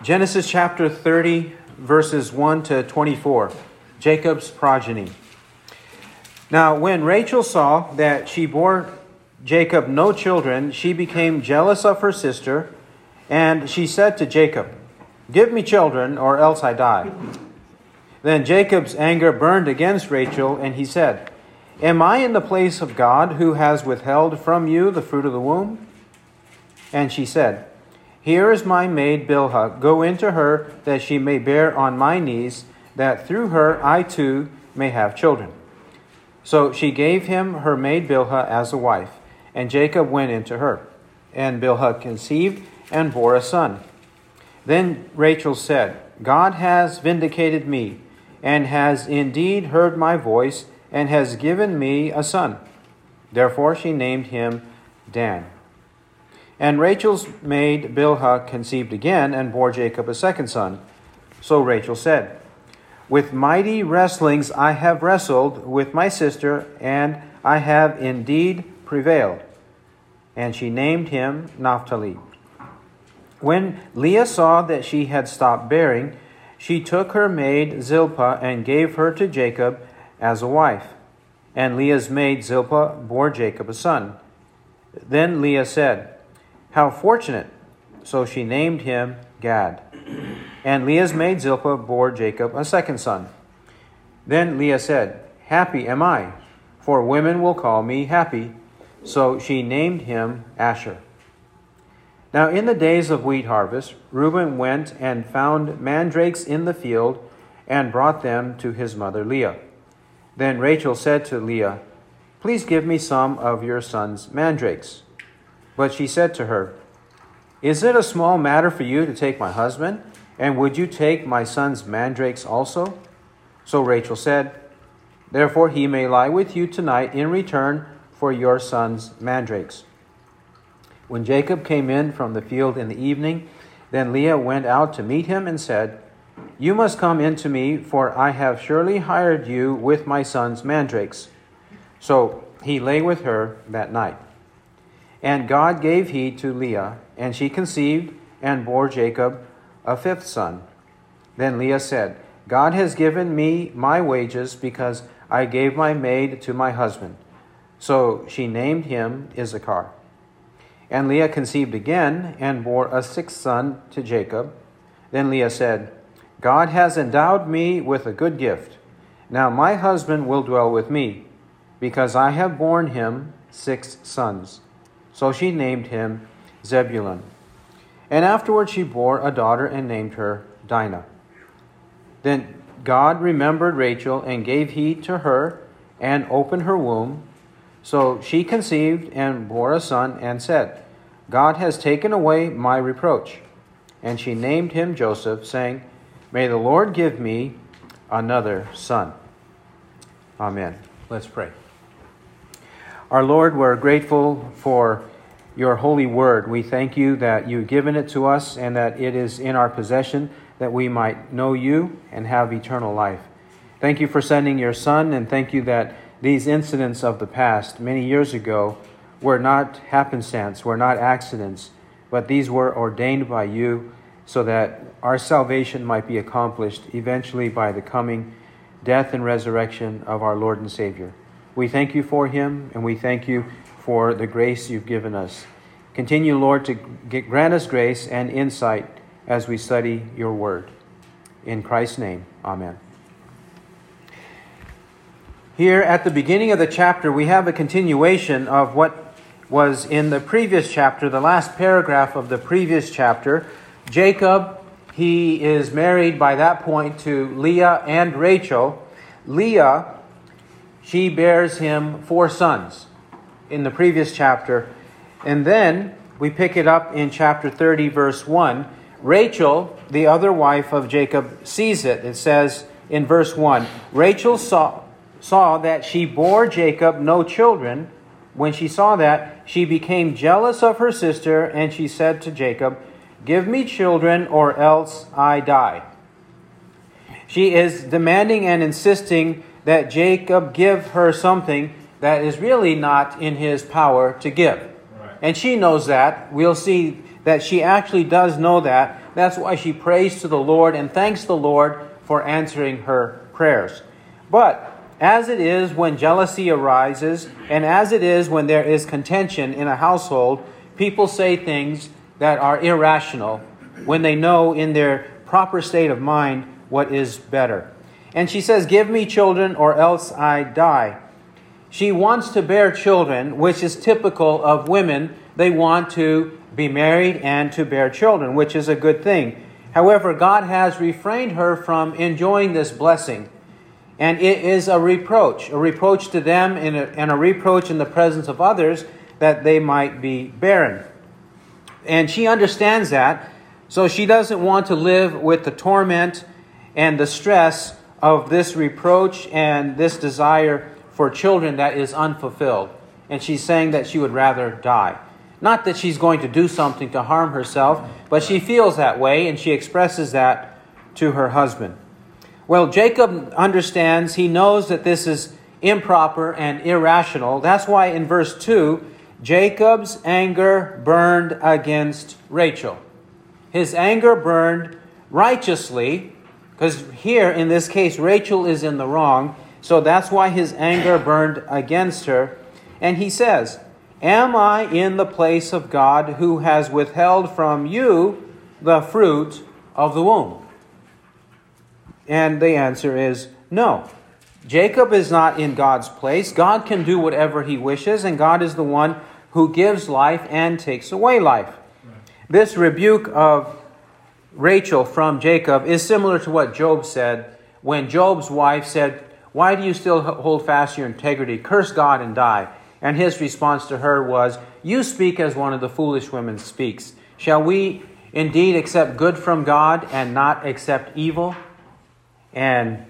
Genesis chapter 30, verses 1 to 24. Jacob's progeny. Now, when Rachel saw that she bore Jacob no children, she became jealous of her sister, and she said to Jacob, Give me children, or else I die. Then Jacob's anger burned against Rachel, and he said, Am I in the place of God who has withheld from you the fruit of the womb? And she said, here is my maid Bilhah. Go into her, that she may bear on my knees, that through her I too may have children. So she gave him her maid Bilhah as a wife, and Jacob went into her. And Bilhah conceived and bore a son. Then Rachel said, God has vindicated me, and has indeed heard my voice, and has given me a son. Therefore she named him Dan. And Rachel's maid Bilhah conceived again and bore Jacob a second son. So Rachel said, With mighty wrestlings I have wrestled with my sister, and I have indeed prevailed. And she named him Naphtali. When Leah saw that she had stopped bearing, she took her maid Zilpah and gave her to Jacob as a wife. And Leah's maid Zilpah bore Jacob a son. Then Leah said, how fortunate! So she named him Gad. And Leah's maid Zilpah bore Jacob a second son. Then Leah said, Happy am I, for women will call me happy. So she named him Asher. Now in the days of wheat harvest, Reuben went and found mandrakes in the field and brought them to his mother Leah. Then Rachel said to Leah, Please give me some of your son's mandrakes. But she said to her, Is it a small matter for you to take my husband? And would you take my son's mandrakes also? So Rachel said, Therefore he may lie with you tonight in return for your son's mandrakes. When Jacob came in from the field in the evening, then Leah went out to meet him and said, You must come in to me, for I have surely hired you with my son's mandrakes. So he lay with her that night. And God gave heed to Leah, and she conceived and bore Jacob a fifth son. Then Leah said, God has given me my wages because I gave my maid to my husband. So she named him Issachar. And Leah conceived again and bore a sixth son to Jacob. Then Leah said, God has endowed me with a good gift. Now my husband will dwell with me, because I have borne him six sons. So she named him Zebulun. And afterward she bore a daughter and named her Dinah. Then God remembered Rachel and gave heed to her and opened her womb. So she conceived and bore a son and said, God has taken away my reproach. And she named him Joseph, saying, May the Lord give me another son. Amen. Let's pray. Our Lord, we're grateful for your holy word. We thank you that you've given it to us and that it is in our possession that we might know you and have eternal life. Thank you for sending your Son, and thank you that these incidents of the past, many years ago, were not happenstance, were not accidents, but these were ordained by you so that our salvation might be accomplished eventually by the coming death and resurrection of our Lord and Savior. We thank you for him, and we thank you for the grace you've given us. Continue, Lord, to grant us grace and insight as we study your word. In Christ's name, amen. Here at the beginning of the chapter, we have a continuation of what was in the previous chapter, the last paragraph of the previous chapter. Jacob, he is married by that point to Leah and Rachel. Leah she bears him four sons in the previous chapter. And then we pick it up in chapter 30, verse 1. Rachel, the other wife of Jacob, sees it. It says in verse 1 Rachel saw, saw that she bore Jacob no children. When she saw that, she became jealous of her sister, and she said to Jacob, Give me children, or else I die. She is demanding and insisting that Jacob give her something that is really not in his power to give. Right. And she knows that. We'll see that she actually does know that That's why she prays to the Lord and thanks the Lord for answering her prayers. But as it is when jealousy arises, and as it is when there is contention in a household, people say things that are irrational when they know in their proper state of mind what is better. And she says, Give me children, or else I die. She wants to bear children, which is typical of women. They want to be married and to bear children, which is a good thing. However, God has refrained her from enjoying this blessing. And it is a reproach, a reproach to them and a, and a reproach in the presence of others that they might be barren. And she understands that, so she doesn't want to live with the torment and the stress of this reproach and this desire for children that is unfulfilled. And she's saying that she would rather die. Not that she's going to do something to harm herself, but she feels that way and she expresses that to her husband. Well, Jacob understands, he knows that this is improper and irrational. That's why in verse 2, Jacob's anger burned against Rachel. His anger burned righteously, because here in this case, Rachel is in the wrong. So that's why his anger burned against her. And he says, Am I in the place of God who has withheld from you the fruit of the womb? And the answer is no. Jacob is not in God's place. God can do whatever he wishes, and God is the one who gives life and takes away life. This rebuke of Rachel from Jacob is similar to what Job said when Job's wife said, Why do you still hold fast your integrity? Curse God and die. And his response to her was, You speak as one of the foolish women speaks. Shall we indeed accept good from God and not accept evil? And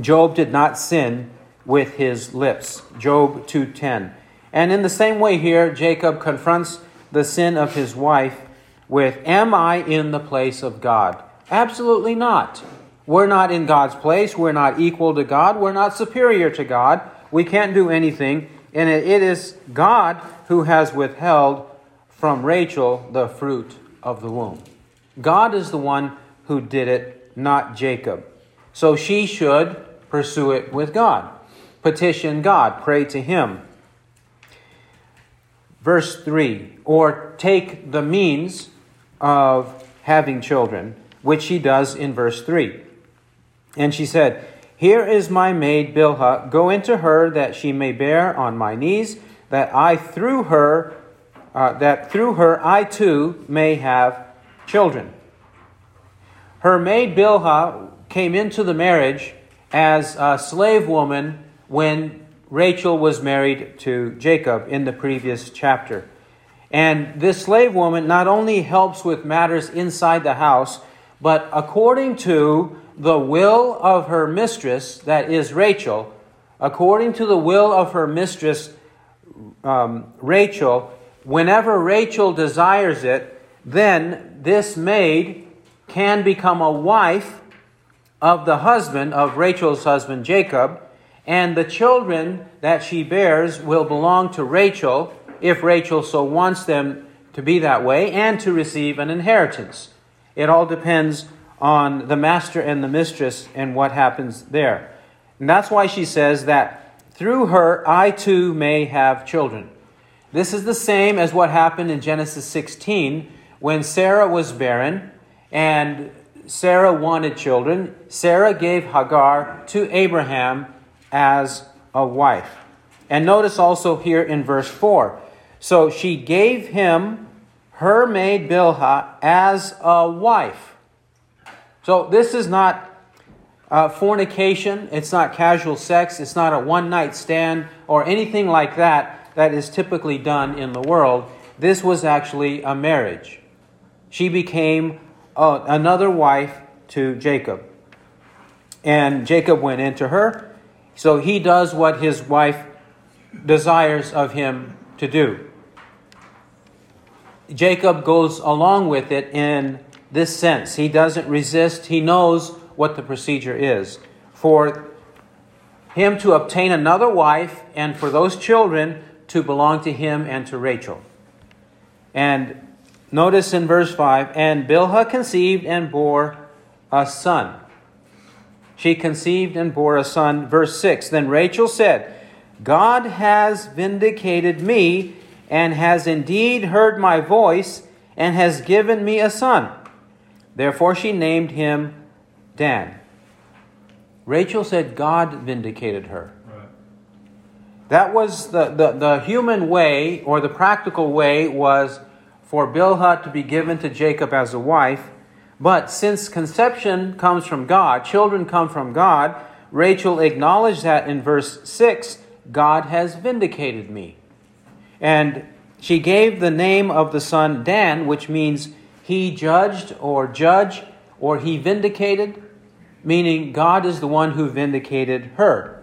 Job did not sin with his lips. Job 2:10. And in the same way here Jacob confronts the sin of his wife with am I in the place of God? Absolutely not. We're not in God's place. We're not equal to God. We're not superior to God. We can't do anything. And it is God who has withheld from Rachel the fruit of the womb. God is the one who did it, not Jacob. So she should pursue it with God, petition God, pray to Him. Verse 3 or take the means of having children, which she does in verse 3. And she said, Here is my maid Bilhah, go into her that she may bear on my knees, that I through her, uh, that through her I too may have children. Her maid Bilhah came into the marriage as a slave woman when Rachel was married to Jacob in the previous chapter. And this slave woman not only helps with matters inside the house, but according to the will of her mistress, that is Rachel, according to the will of her mistress, um, Rachel, whenever Rachel desires it, then this maid can become a wife of the husband of Rachel's husband Jacob, and the children that she bears will belong to Rachel if Rachel so wants them to be that way and to receive an inheritance. It all depends on the master and the mistress and what happens there. And that's why she says that through her I too may have children. This is the same as what happened in Genesis 16 when Sarah was barren and Sarah wanted children, Sarah gave Hagar to Abraham as a wife. And notice also here in verse 4 so she gave him her maid Bilhah as a wife. So this is not uh, fornication, it's not casual sex, it's not a one night stand or anything like that that is typically done in the world. This was actually a marriage. She became uh, another wife to Jacob. And Jacob went into her. So he does what his wife desires of him to do. Jacob goes along with it in this sense. He doesn't resist, he knows what the procedure is. For him to obtain another wife and for those children to belong to him and to Rachel. And notice in verse 5 and Bilhah conceived and bore a son. She conceived and bore a son. Verse 6 Then Rachel said, God has vindicated me and has indeed heard my voice and has given me a son. Therefore she named him Dan. Rachel said God vindicated her. That was the, the, the human way, or the practical way, was for Bilhah to be given to Jacob as a wife. But since conception comes from God, children come from God, Rachel acknowledged that in verse 6 God has vindicated me. And she gave the name of the son Dan, which means he judged or judge or he vindicated, meaning God is the one who vindicated her.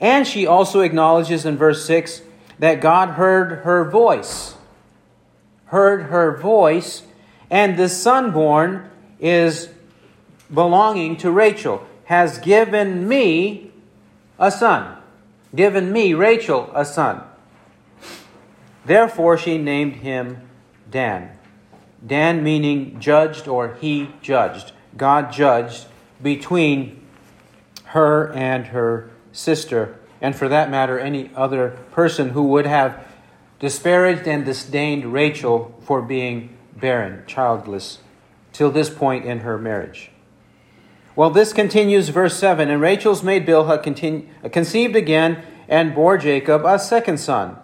And she also acknowledges in verse 6 that God heard her voice. Heard her voice, and the son born is belonging to Rachel, has given me a son. Given me, Rachel, a son. Therefore, she named him Dan. Dan meaning judged or he judged. God judged between her and her sister, and for that matter, any other person who would have disparaged and disdained Rachel for being barren, childless, till this point in her marriage. Well, this continues, verse 7 And Rachel's maid Bilhah conceived again and bore Jacob a second son.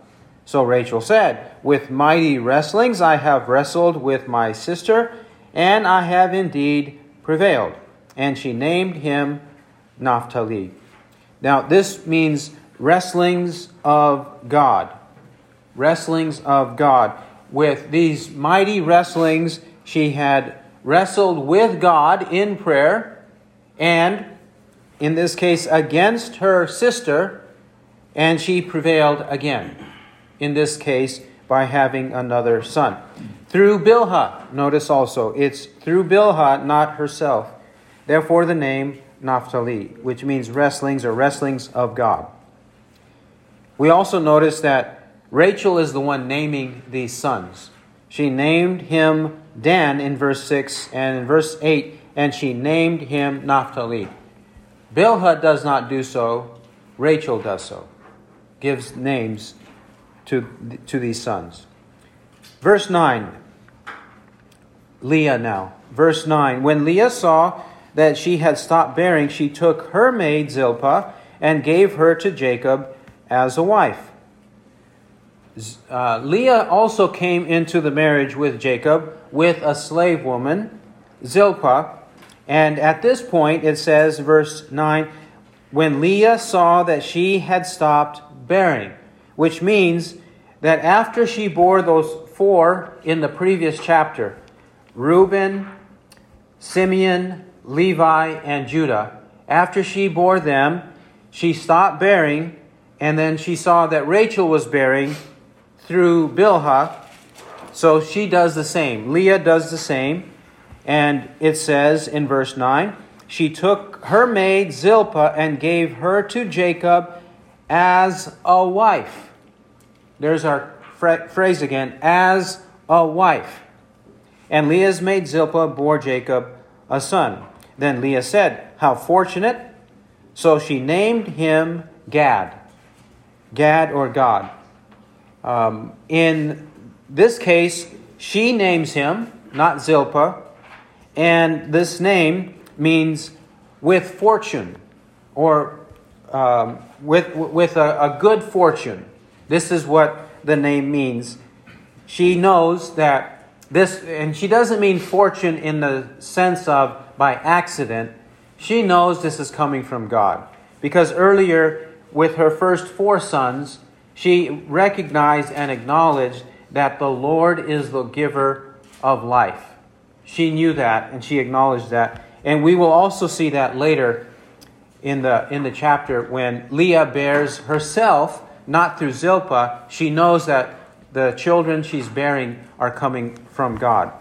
So Rachel said, With mighty wrestlings I have wrestled with my sister, and I have indeed prevailed. And she named him Naphtali. Now, this means wrestlings of God. Wrestlings of God. With these mighty wrestlings, she had wrestled with God in prayer, and in this case, against her sister, and she prevailed again in this case by having another son. Through Bilhah, notice also, it's through Bilhah, not herself. Therefore, the name Naphtali, which means wrestlings or wrestlings of God. We also notice that Rachel is the one naming these sons. She named him Dan in verse 6 and in verse 8, and she named him Naphtali. Bilhah does not do so, Rachel does so, gives names to, to these sons. Verse 9. Leah now. Verse 9. When Leah saw that she had stopped bearing, she took her maid Zilpah and gave her to Jacob as a wife. Uh, Leah also came into the marriage with Jacob with a slave woman, Zilpah. And at this point, it says, verse 9, when Leah saw that she had stopped bearing which means that after she bore those four in the previous chapter Reuben, Simeon, Levi, and Judah after she bore them, she stopped bearing, and then she saw that Rachel was bearing through Bilhah. So she does the same. Leah does the same. And it says in verse 9, she took her maid Zilpah and gave her to Jacob as a wife. There's our phrase again as a wife. And Leah's maid Zilpah bore Jacob a son. Then Leah said, How fortunate! So she named him Gad. Gad or God. Um, in this case, she names him, not Zilpah, and this name means with fortune or um, with, with a, a good fortune. This is what the name means. She knows that this, and she doesn't mean fortune in the sense of by accident. She knows this is coming from God. Because earlier, with her first four sons, she recognized and acknowledged that the Lord is the giver of life. She knew that and she acknowledged that. And we will also see that later in the, in the chapter when Leah bears herself not through Zilpah, she knows that the children she's bearing are coming from God.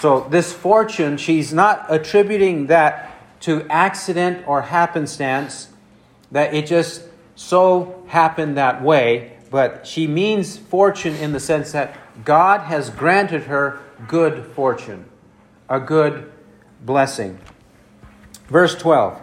So, this fortune, she's not attributing that to accident or happenstance, that it just so happened that way, but she means fortune in the sense that God has granted her good fortune, a good blessing. Verse 12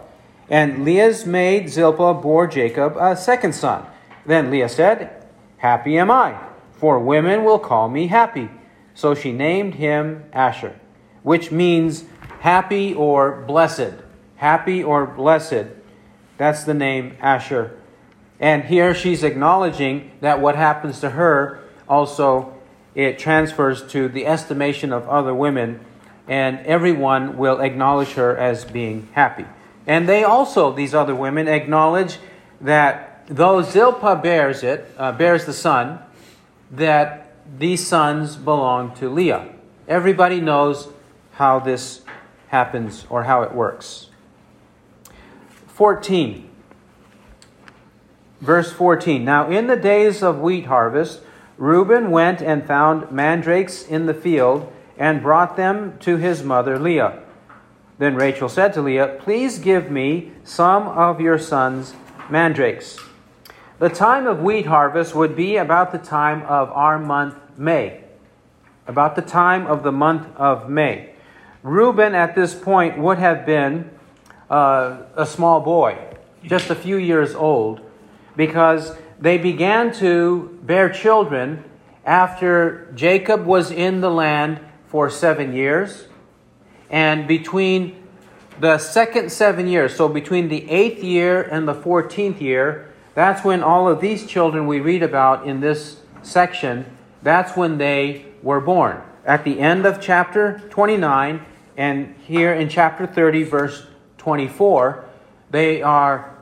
And Leah's maid Zilpah bore Jacob a second son. Then Leah said, Happy am I, for women will call me happy. So she named him Asher, which means happy or blessed. Happy or blessed. That's the name Asher. And here she's acknowledging that what happens to her also it transfers to the estimation of other women, and everyone will acknowledge her as being happy. And they also, these other women, acknowledge that though Zilpah bears it, uh, bears the son, that these sons belong to Leah. Everybody knows how this happens or how it works. 14. Verse 14. Now, in the days of wheat harvest, Reuben went and found mandrakes in the field and brought them to his mother Leah. Then Rachel said to Leah, Please give me some of your son's mandrakes. The time of wheat harvest would be about the time of our month May. About the time of the month of May. Reuben at this point would have been uh, a small boy, just a few years old, because they began to bear children after Jacob was in the land for seven years. And between the second seven years, so between the eighth year and the 14th year, that's when all of these children we read about in this section, that's when they were born. At the end of chapter 29 and here in chapter 30, verse 24, they are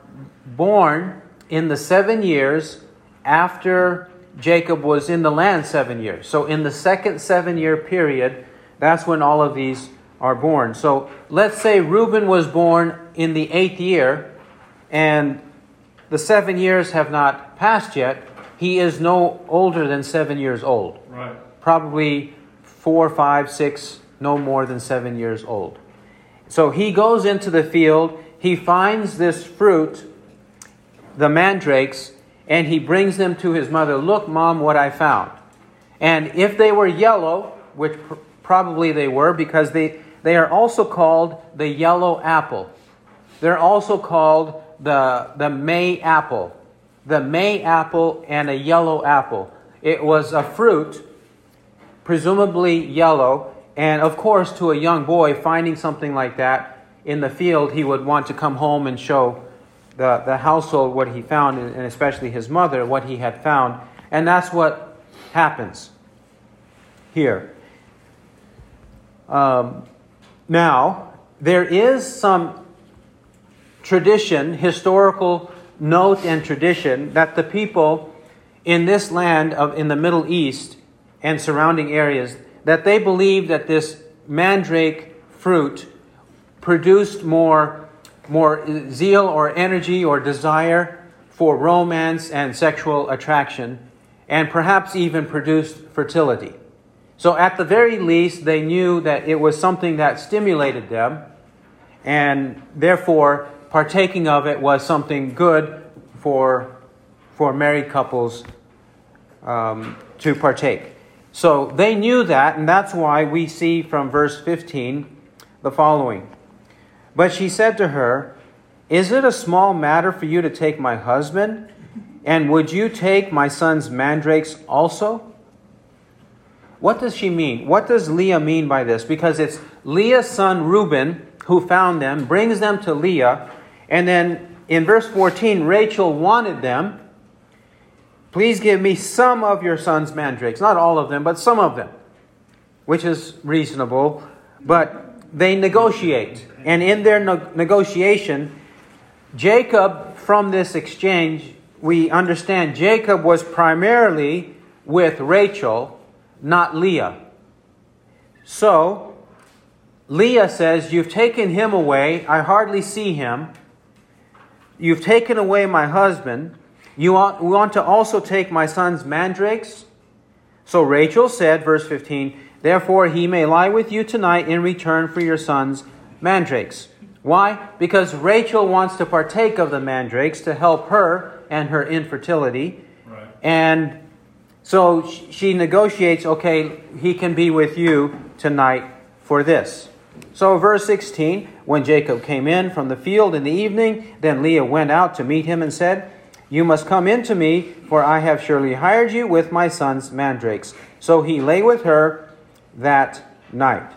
born in the seven years after Jacob was in the land seven years. So, in the second seven year period, that's when all of these are born. So, let's say Reuben was born in the eighth year, and the seven years have not passed yet. He is no older than seven years old. Right. Probably four, five, six, no more than seven years old. So he goes into the field, he finds this fruit the mandrakes and he brings them to his mother. Look, mom, what I found. And if they were yellow, which pr- probably they were, because they, they are also called the yellow apple. They're also called the, the May apple. The May apple and a yellow apple. It was a fruit, presumably yellow, and of course, to a young boy, finding something like that in the field, he would want to come home and show the, the household what he found, and especially his mother, what he had found. And that's what happens here. Um, now, there is some tradition, historical note and tradition, that the people in this land of in the Middle East and surrounding areas that they believed that this mandrake fruit produced more more zeal or energy or desire for romance and sexual attraction, and perhaps even produced fertility. So, at the very least, they knew that it was something that stimulated them, and therefore, partaking of it was something good for, for married couples um, to partake. So, they knew that, and that's why we see from verse 15 the following. But she said to her, Is it a small matter for you to take my husband? And would you take my son's mandrakes also? What does she mean? What does Leah mean by this? Because it's Leah's son Reuben who found them, brings them to Leah, and then in verse 14, Rachel wanted them. Please give me some of your son's mandrakes. Not all of them, but some of them, which is reasonable. But they negotiate. And in their negotiation, Jacob, from this exchange, we understand Jacob was primarily with Rachel, not Leah. So, Leah says, You've taken him away. I hardly see him. You've taken away my husband. You want, want to also take my son's mandrakes? So Rachel said, verse 15, Therefore, he may lie with you tonight in return for your son's mandrakes. Why? Because Rachel wants to partake of the mandrakes to help her and her infertility. Right. And So she negotiates, okay, he can be with you tonight for this. So, verse 16 When Jacob came in from the field in the evening, then Leah went out to meet him and said, You must come in to me, for I have surely hired you with my son's mandrakes. So he lay with her that night.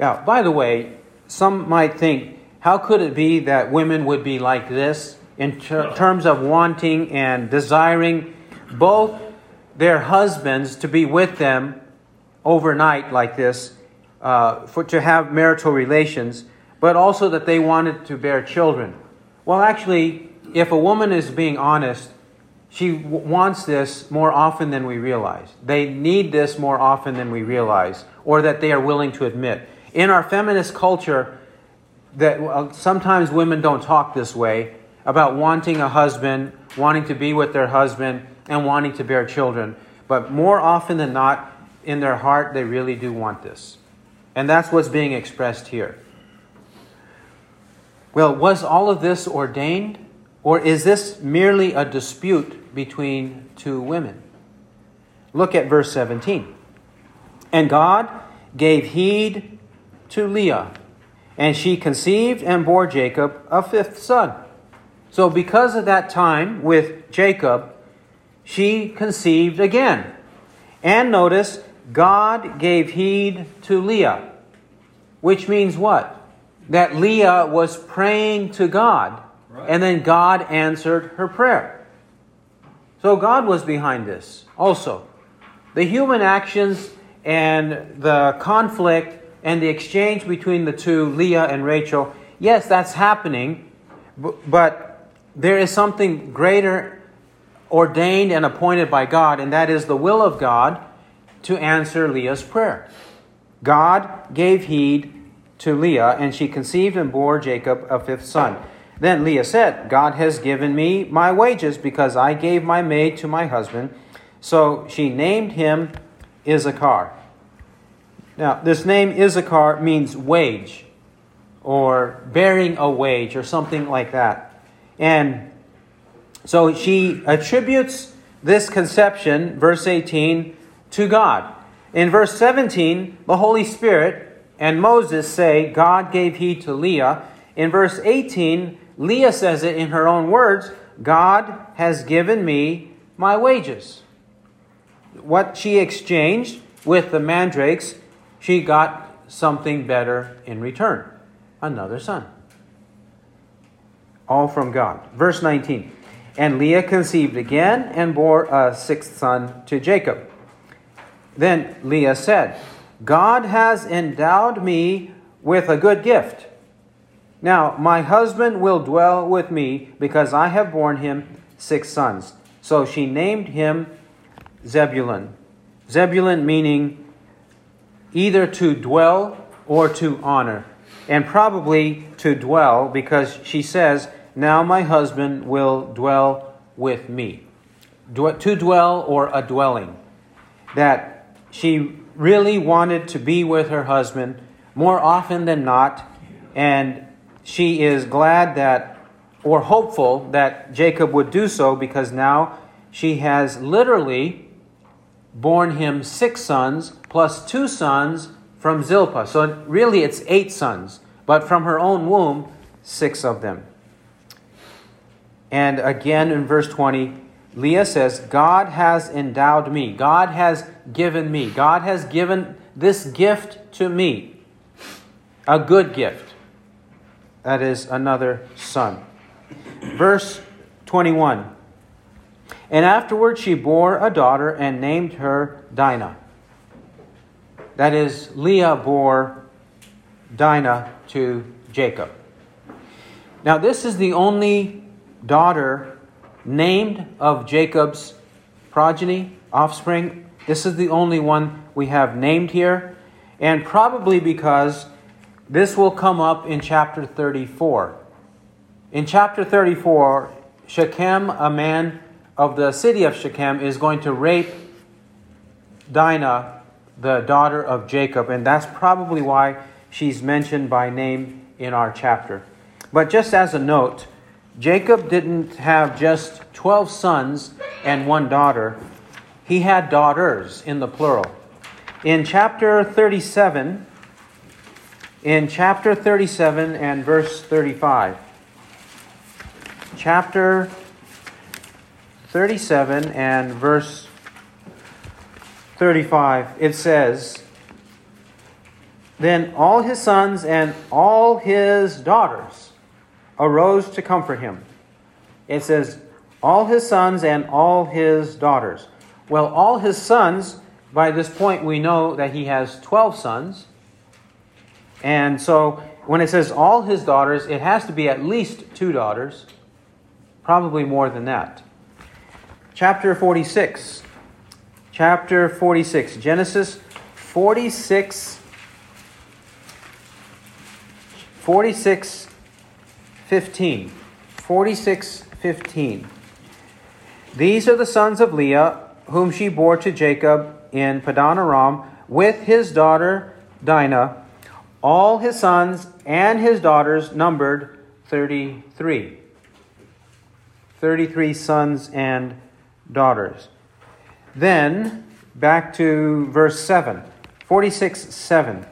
Now, by the way, some might think, how could it be that women would be like this in ter- terms of wanting and desiring both their husbands to be with them overnight like this, uh, for to have marital relations, but also that they wanted to bear children? Well, actually, if a woman is being honest, she w- wants this more often than we realize. They need this more often than we realize, or that they are willing to admit. In our feminist culture, that sometimes women don't talk this way about wanting a husband, wanting to be with their husband, and wanting to bear children. But more often than not, in their heart, they really do want this. And that's what's being expressed here. Well, was all of this ordained? Or is this merely a dispute between two women? Look at verse 17. And God gave heed to Leah, and she conceived and bore Jacob a fifth son. So, because of that time with Jacob, she conceived again. And notice, God gave heed to Leah, which means what? That Leah was praying to God and then God answered her prayer. So God was behind this also. The human actions and the conflict and the exchange between the two, Leah and Rachel, yes, that's happening, but there is something greater ordained and appointed by God, and that is the will of God to answer Leah's prayer. God gave heed to Leah, and she conceived and bore Jacob a fifth son. Then Leah said, God has given me my wages because I gave my maid to my husband. So she named him Issachar. Now, this name Issachar means wage or bearing a wage or something like that. And so she attributes this conception, verse 18, to God. In verse 17, the Holy Spirit and Moses say, God gave heed to Leah. In verse 18, Leah says it in her own words God has given me my wages. What she exchanged with the mandrakes, she got something better in return another son. All from God. Verse 19 And Leah conceived again and bore a sixth son to Jacob. Then Leah said, God has endowed me with a good gift now, my husband will dwell with me because I have borne him six sons. So she named him Zebulun. Zebulun meaning either to dwell or to honor. And probably to dwell because she says, Now my husband will dwell with me. To dwell or a dwelling. That she really wanted to be with her husband more often than not. And she is glad that, or hopeful that Jacob would do so because now she has literally borne him six sons plus two sons from Zilpah. So really it's eight sons, but from her own womb, six of them. And again in verse 20, Leah says, God has endowed me. God has given me. God has given this gift to me. A good gift that is another son. Verse 21 And afterward she bore a daughter and named her Dinah. That is, Leah bore Dinah to Jacob. Now, this is the only daughter named of Jacob's progeny, offspring. This is the only one we have named here, and probably because this will come up in chapter 34. In chapter 34, Shechem, a man of the city of Shechem, is going to rape Dinah, the daughter of Jacob, and that's probably why she's mentioned by name in our chapter. But just as a note, Jacob didn't have just 12 sons and one daughter. he had daughters in the plural. In chapter 37, in chapter 37 and verse 35. Chapter 37 and verse 35, it says, Then all his sons and all his daughters arose to comfort him. It says, All his sons and all his daughters. Well, all his sons, by this point, we know that he has 12 sons. And so when it says all his daughters, it has to be at least two daughters, probably more than that. Chapter 46. Chapter 46. Genesis 46. 46 15. 46 15. These are the sons of Leah, whom she bore to Jacob in Padan Aram, with his daughter Dinah all his sons and his daughters numbered 33. 33 sons and daughters. Then, back to verse 7, 46 7.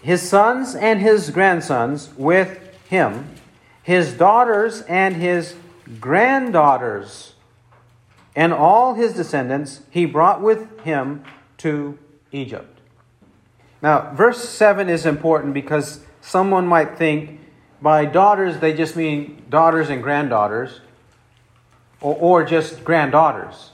His sons and his grandsons with him, his daughters and his granddaughters, and all his descendants he brought with him to Egypt. Now, verse 7 is important because someone might think by daughters they just mean daughters and granddaughters, or, or just granddaughters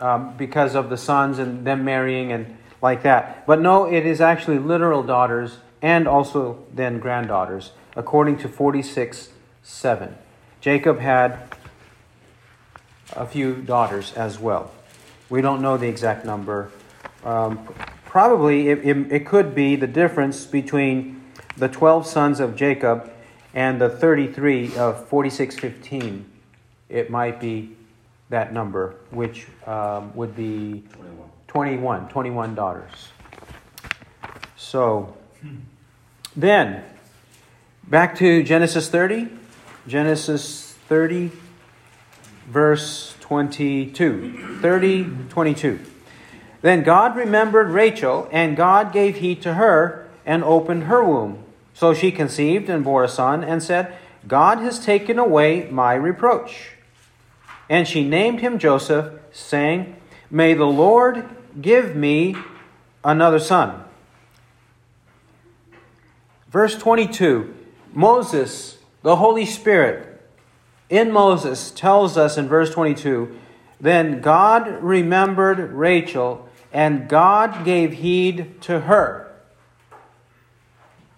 um, because of the sons and them marrying and like that. But no, it is actually literal daughters and also then granddaughters, according to 46 7. Jacob had a few daughters as well. We don't know the exact number. Um, probably it, it, it, could be the difference between the 12 sons of Jacob and the 33 of 4615. It might be that number, which um, would be 21. 21, 21 daughters. So then, back to Genesis 30. Genesis 30, verse 22. 30, 22. Then God remembered Rachel, and God gave heed to her and opened her womb. So she conceived and bore a son, and said, God has taken away my reproach. And she named him Joseph, saying, May the Lord give me another son. Verse 22 Moses, the Holy Spirit, in Moses tells us in verse 22 Then God remembered Rachel and God gave heed to her.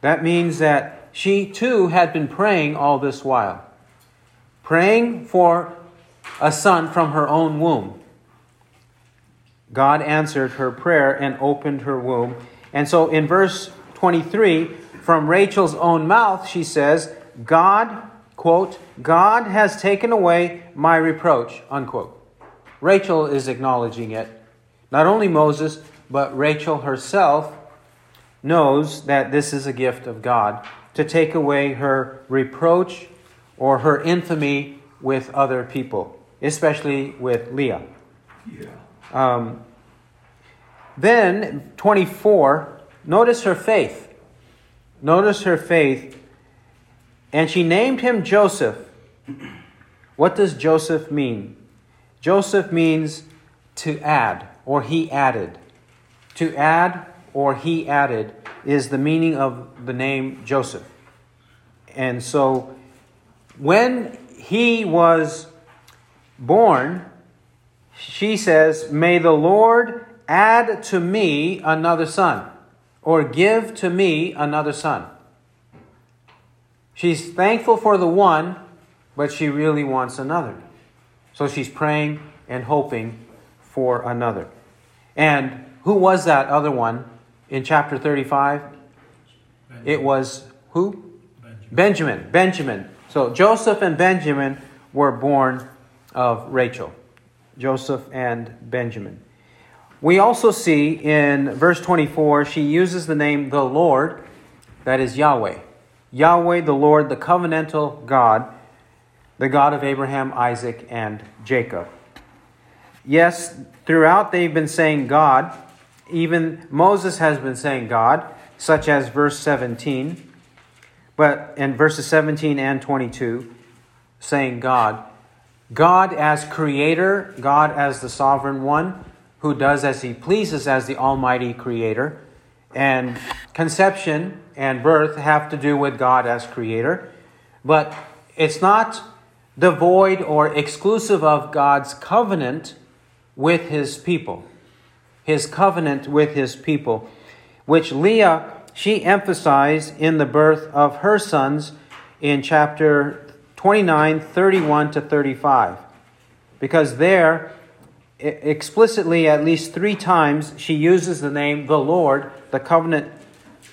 That means that she too had been praying all this while, praying for a son from her own womb. God answered her prayer and opened her womb. And so in verse 23, from Rachel's own mouth, she says, God, quote, God has taken away my reproach, unquote. Rachel is acknowledging it not only Moses, but Rachel herself knows that this is a gift of God to take away her reproach or her infamy with other people, especially with Leah. Yeah. Um, then, 24, notice her faith. Notice her faith. And she named him Joseph. What does Joseph mean? Joseph means to add or he added. To add or he added is the meaning of the name Joseph. And so when he was born, she says, May the Lord add to me another son, or give to me another son. She's thankful for the one, but she really wants another. So she's praying and hoping for another. And who was that other one in chapter 35? Benjamin. It was who? Benjamin. Benjamin. Benjamin. So Joseph and Benjamin were born of Rachel. Joseph and Benjamin. We also see in verse 24, she uses the name the Lord, that is Yahweh. Yahweh, the Lord, the covenantal God, the God of Abraham, Isaac, and Jacob. Yes, throughout they've been saying God. Even Moses has been saying God, such as verse 17. But in verses 17 and 22, saying God. God as creator, God as the sovereign one who does as he pleases as the almighty creator. And conception and birth have to do with God as creator. But it's not devoid or exclusive of God's covenant with his people. His covenant with his people, which Leah, she emphasized in the birth of her sons in chapter 29, 31 to 35. Because there, explicitly, at least three times, she uses the name the Lord, the covenant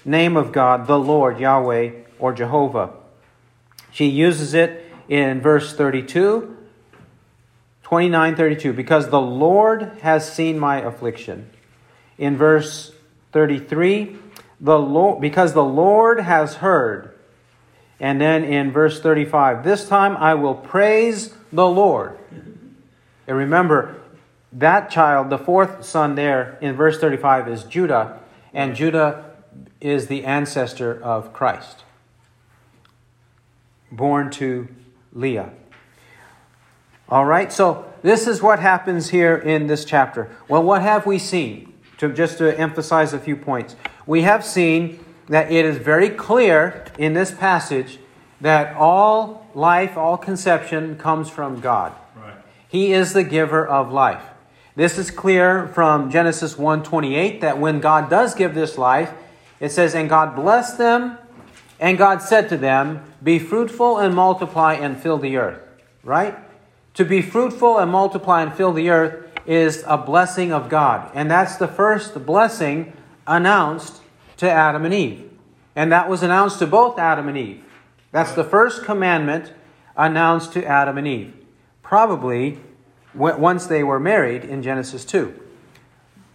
name of God, the Lord, Yahweh, or Jehovah. She uses it in verse 32, 29 32, because the Lord has seen my affliction. In verse 33, the Lord, because the Lord has heard. And then in verse 35, this time I will praise the Lord. And remember, that child, the fourth son there in verse 35, is Judah, and Judah is the ancestor of Christ, born to Leah. All right, so this is what happens here in this chapter. Well, what have we seen? To just to emphasize a few points, we have seen that it is very clear in this passage that all life, all conception comes from God. Right. He is the giver of life. This is clear from Genesis 1:28 that when God does give this life, it says, "And God blessed them, and God said to them, Be fruitful and multiply and fill the earth. Right? To be fruitful and multiply and fill the earth is a blessing of God. And that's the first blessing announced to Adam and Eve. And that was announced to both Adam and Eve. That's the first commandment announced to Adam and Eve. Probably once they were married in Genesis 2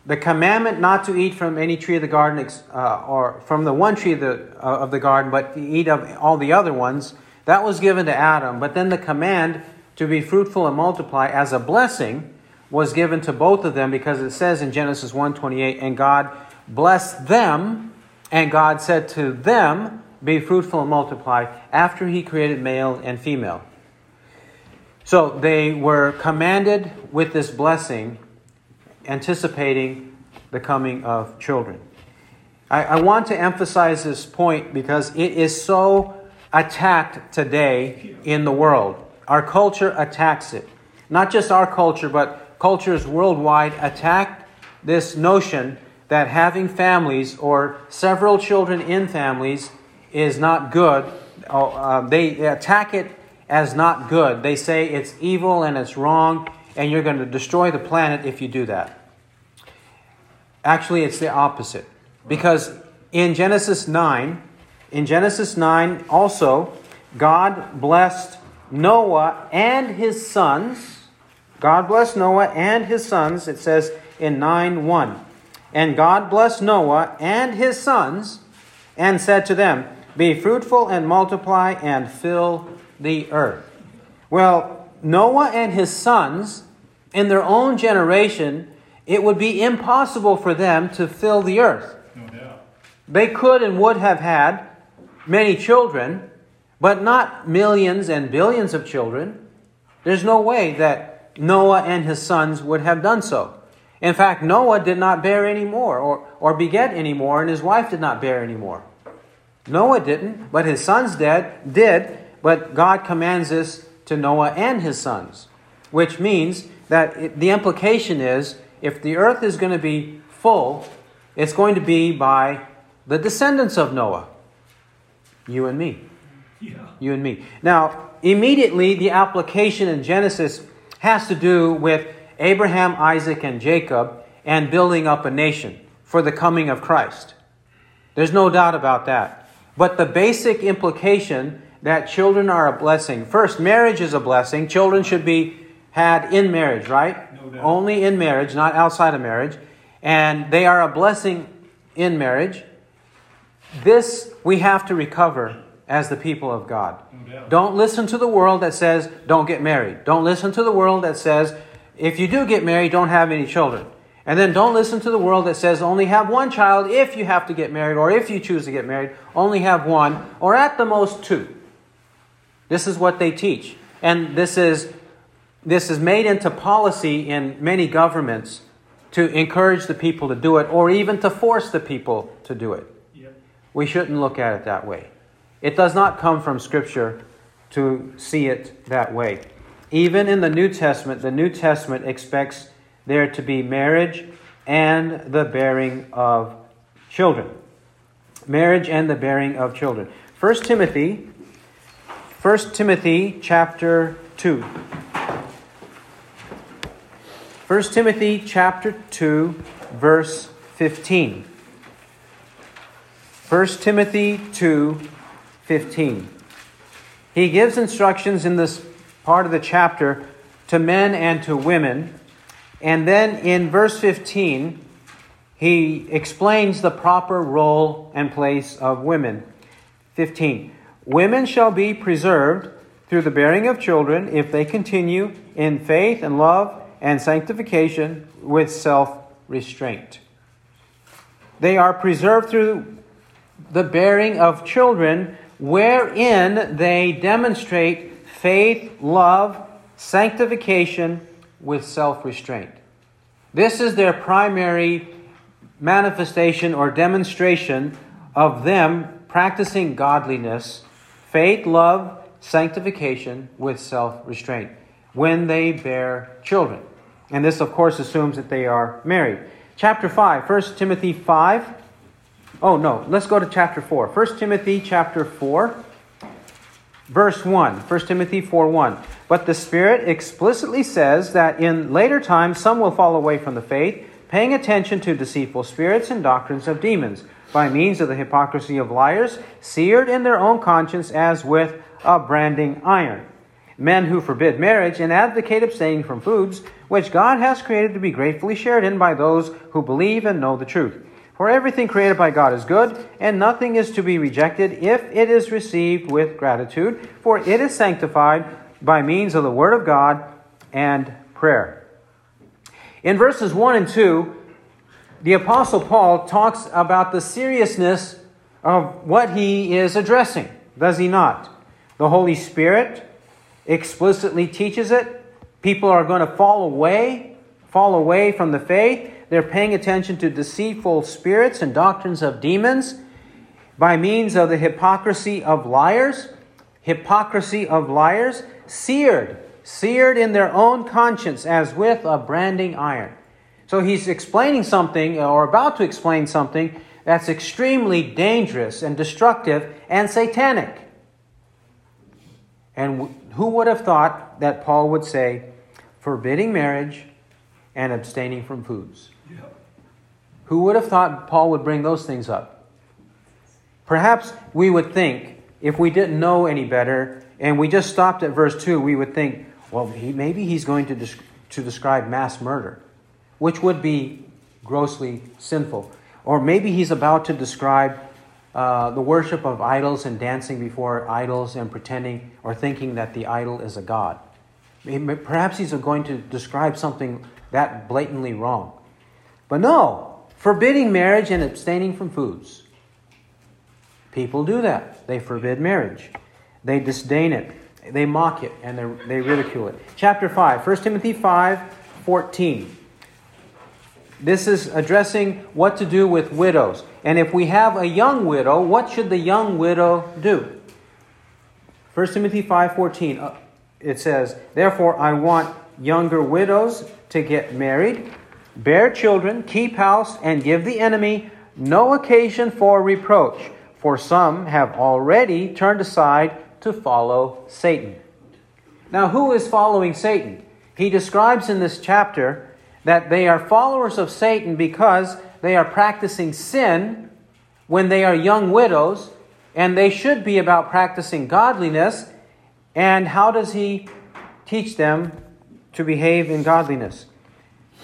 the commandment not to eat from any tree of the garden, uh, or from the one tree of the, uh, of the garden, but to eat of all the other ones, that was given to Adam. But then the command to be fruitful and multiply as a blessing was given to both of them because it says in Genesis 1:28, and God blessed them, and God said to them, "Be fruitful and multiply." After He created male and female, so they were commanded with this blessing anticipating the coming of children. I, I, want to emphasize this point because it is so attacked today in the world. Our culture attacks it. Not just our culture, but cultures worldwide attack this notion that having families or several children in families is not good. Oh, uh, they attack it as not good. They say it's evil and it's wrong, and you're going to destroy the planet if you do that. Actually, it's the opposite. Because in Genesis 9, in Genesis 9 also, God blessed Noah and his sons. God blessed Noah and his sons, it says in 9 1. And God blessed Noah and his sons and said to them, Be fruitful and multiply and fill the earth. Well, Noah and his sons, in their own generation, it would be impossible for them to fill the earth. No doubt. They could and would have had many children, but not millions and billions of children. There's no way that Noah and his sons would have done so. In fact, Noah did not bear any more or, or beget any more, and his wife did not bear any more. Noah didn't, but his sons did, did, but God commands this to Noah and his sons, which means that it, the implication is if the earth is going to be full, it's going to be by the descendants of Noah. You and me. Yeah. You and me. Now, immediately, the application in Genesis has to do with Abraham, Isaac, and Jacob and building up a nation for the coming of Christ. There's no doubt about that. But the basic implication that children are a blessing first, marriage is a blessing. Children should be had in marriage, right? only in marriage, not outside of marriage, and they are a blessing in marriage. This we have to recover as the people of God. Don't listen to the world that says, don't get married. Don't listen to the world that says, if you do get married, don't have any children. And then don't listen to the world that says only have one child if you have to get married, or if you choose to get married, only have one, or at the most two. This is what they teach. And this is, this is made into policy in many governments to encourage the people to do it, or even to force the people to do it. Yep. We shouldn't look at it that way. It does not come from Scripture to see it that way. Even in the New Testament, the New Testament expects there to be marriage and the bearing of children. Marriage and the bearing of children. 1 Timothy 1 Timothy chapter 2. 1 Timothy chapter 2 verse 15. 1 Timothy 2 15. He gives instructions in this part of the chapter to men and to women and then in verse 15, he explains the proper role and place of women. 15. Women shall be preserved through the bearing of children if they continue in faith and love and sanctification with self restraint. They are preserved through the bearing of children wherein they demonstrate faith, love, sanctification, with self restraint. This is their primary manifestation or demonstration of them practicing godliness, faith, love, sanctification with self restraint when they bear children. And this, of course, assumes that they are married. Chapter 5, 1 Timothy 5. Oh, no, let's go to chapter 4. 1 Timothy chapter 4, verse 1. 1 Timothy 4 1. But the Spirit explicitly says that in later times some will fall away from the faith, paying attention to deceitful spirits and doctrines of demons, by means of the hypocrisy of liars, seared in their own conscience as with a branding iron. Men who forbid marriage and advocate abstaining from foods which God has created to be gratefully shared in by those who believe and know the truth. For everything created by God is good, and nothing is to be rejected if it is received with gratitude, for it is sanctified by means of the Word of God and prayer. In verses 1 and 2, the Apostle Paul talks about the seriousness of what he is addressing, does he not? The Holy Spirit explicitly teaches it. People are going to fall away, fall away from the faith. They're paying attention to deceitful spirits and doctrines of demons by means of the hypocrisy of liars. Hypocrisy of liars seared, seared in their own conscience as with a branding iron. So he's explaining something, uh, or about to explain something, that's extremely dangerous and destructive and satanic. And who would have thought that Paul would say, forbidding marriage and abstaining from foods? Who would have thought Paul would bring those things up? Perhaps we would think, if we didn't know any better, and we just stopped at verse 2, we would think, well, he, maybe he's going to, to describe mass murder, which would be grossly sinful. Or maybe he's about to describe uh, the worship of idols and dancing before idols and pretending or thinking that the idol is a god. Perhaps he's going to describe something that blatantly wrong. But no, forbidding marriage and abstaining from foods. People do that. They forbid marriage. They disdain it, they mock it, and they ridicule it. Chapter 5, 1 Timothy 5 14. This is addressing what to do with widows. And if we have a young widow, what should the young widow do? 1 Timothy 5:14 uh, it says, "Therefore I want younger widows to get married, bear children, keep house, and give the enemy no occasion for reproach, for some have already turned aside to follow Satan. Now, who is following Satan? He describes in this chapter that they are followers of Satan because they are practicing sin when they are young widows, and they should be about practicing godliness. And how does he teach them to behave in godliness?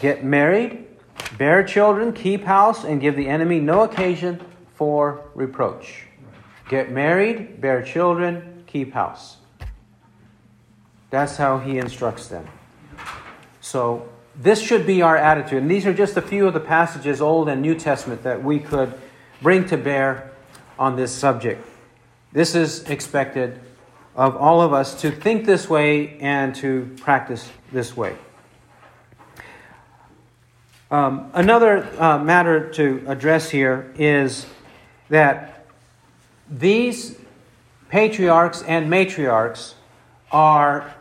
Get married, bear children, keep house, and give the enemy no occasion for reproach. Get married, bear children, keep house. That's how he instructs them. So, this should be our attitude. And these are just a few of the passages, Old and New Testament, that we could bring to bear on this subject. This is expected of all of us to think this way and to practice this way. Um, another uh, matter to address here is that these patriarchs and matriarchs are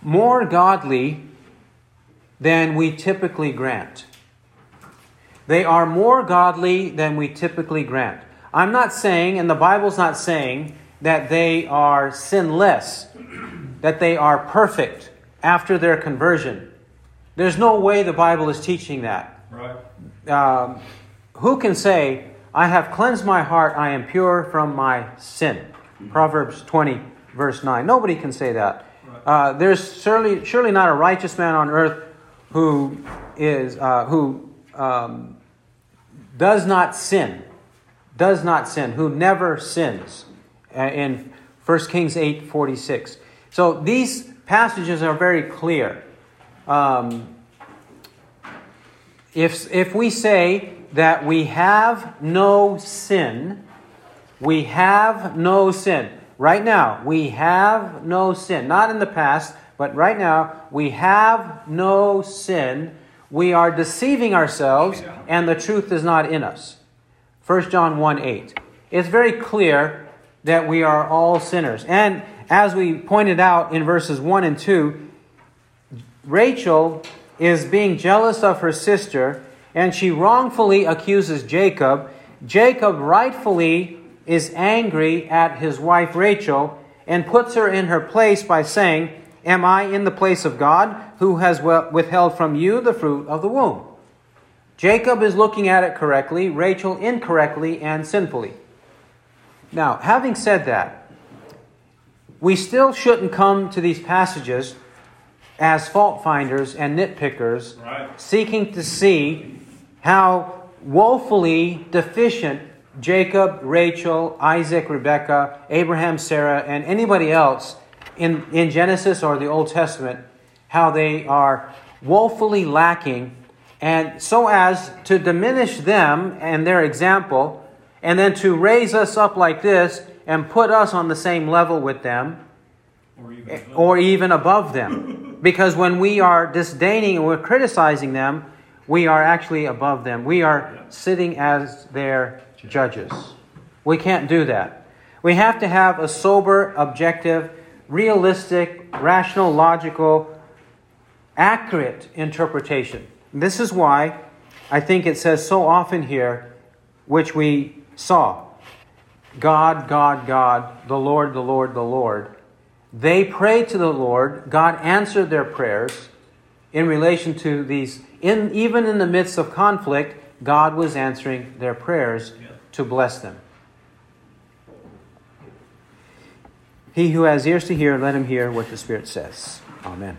more godly than we typically grant. They are more godly than we typically grant. I'm not saying, and the Bible's not saying, that they are sinless, that they are perfect after their conversion. There's no way the Bible is teaching that. Right. Um, who can say, I have cleansed my heart, I am pure from my sin? Proverbs 20, verse 9. Nobody can say that. Uh, there's surely, surely not a righteous man on earth who is uh, who um, does not sin, does not sin, who never sins. Uh, in 1 Kings 8 46. So these passages are very clear. Um, if, if we say that we have no sin, we have no sin. Right now, we have no sin. Not in the past, but right now, we have no sin. We are deceiving ourselves, and the truth is not in us. 1 John 1 8. It's very clear that we are all sinners. And as we pointed out in verses 1 and 2, Rachel is being jealous of her sister and she wrongfully accuses Jacob. Jacob rightfully is angry at his wife Rachel and puts her in her place by saying, Am I in the place of God who has withheld from you the fruit of the womb? Jacob is looking at it correctly, Rachel incorrectly and sinfully. Now, having said that, we still shouldn't come to these passages as fault finders and nitpickers, right. seeking to see how woefully deficient Jacob, Rachel, Isaac, Rebekah, Abraham, Sarah, and anybody else in, in Genesis or the Old Testament, how they are woefully lacking, and so as to diminish them and their example and then to raise us up like this and put us on the same level with them Or even, or even above them. because when we are disdaining and we're criticizing them, we are actually above them. We are sitting as their judges. We can't do that. We have to have a sober, objective, realistic, rational, logical, accurate interpretation. This is why I think it says so often here, which we saw God, God, God, the Lord, the Lord, the Lord. They prayed to the Lord. God answered their prayers in relation to these. In, even in the midst of conflict, God was answering their prayers to bless them. He who has ears to hear, let him hear what the Spirit says. Amen.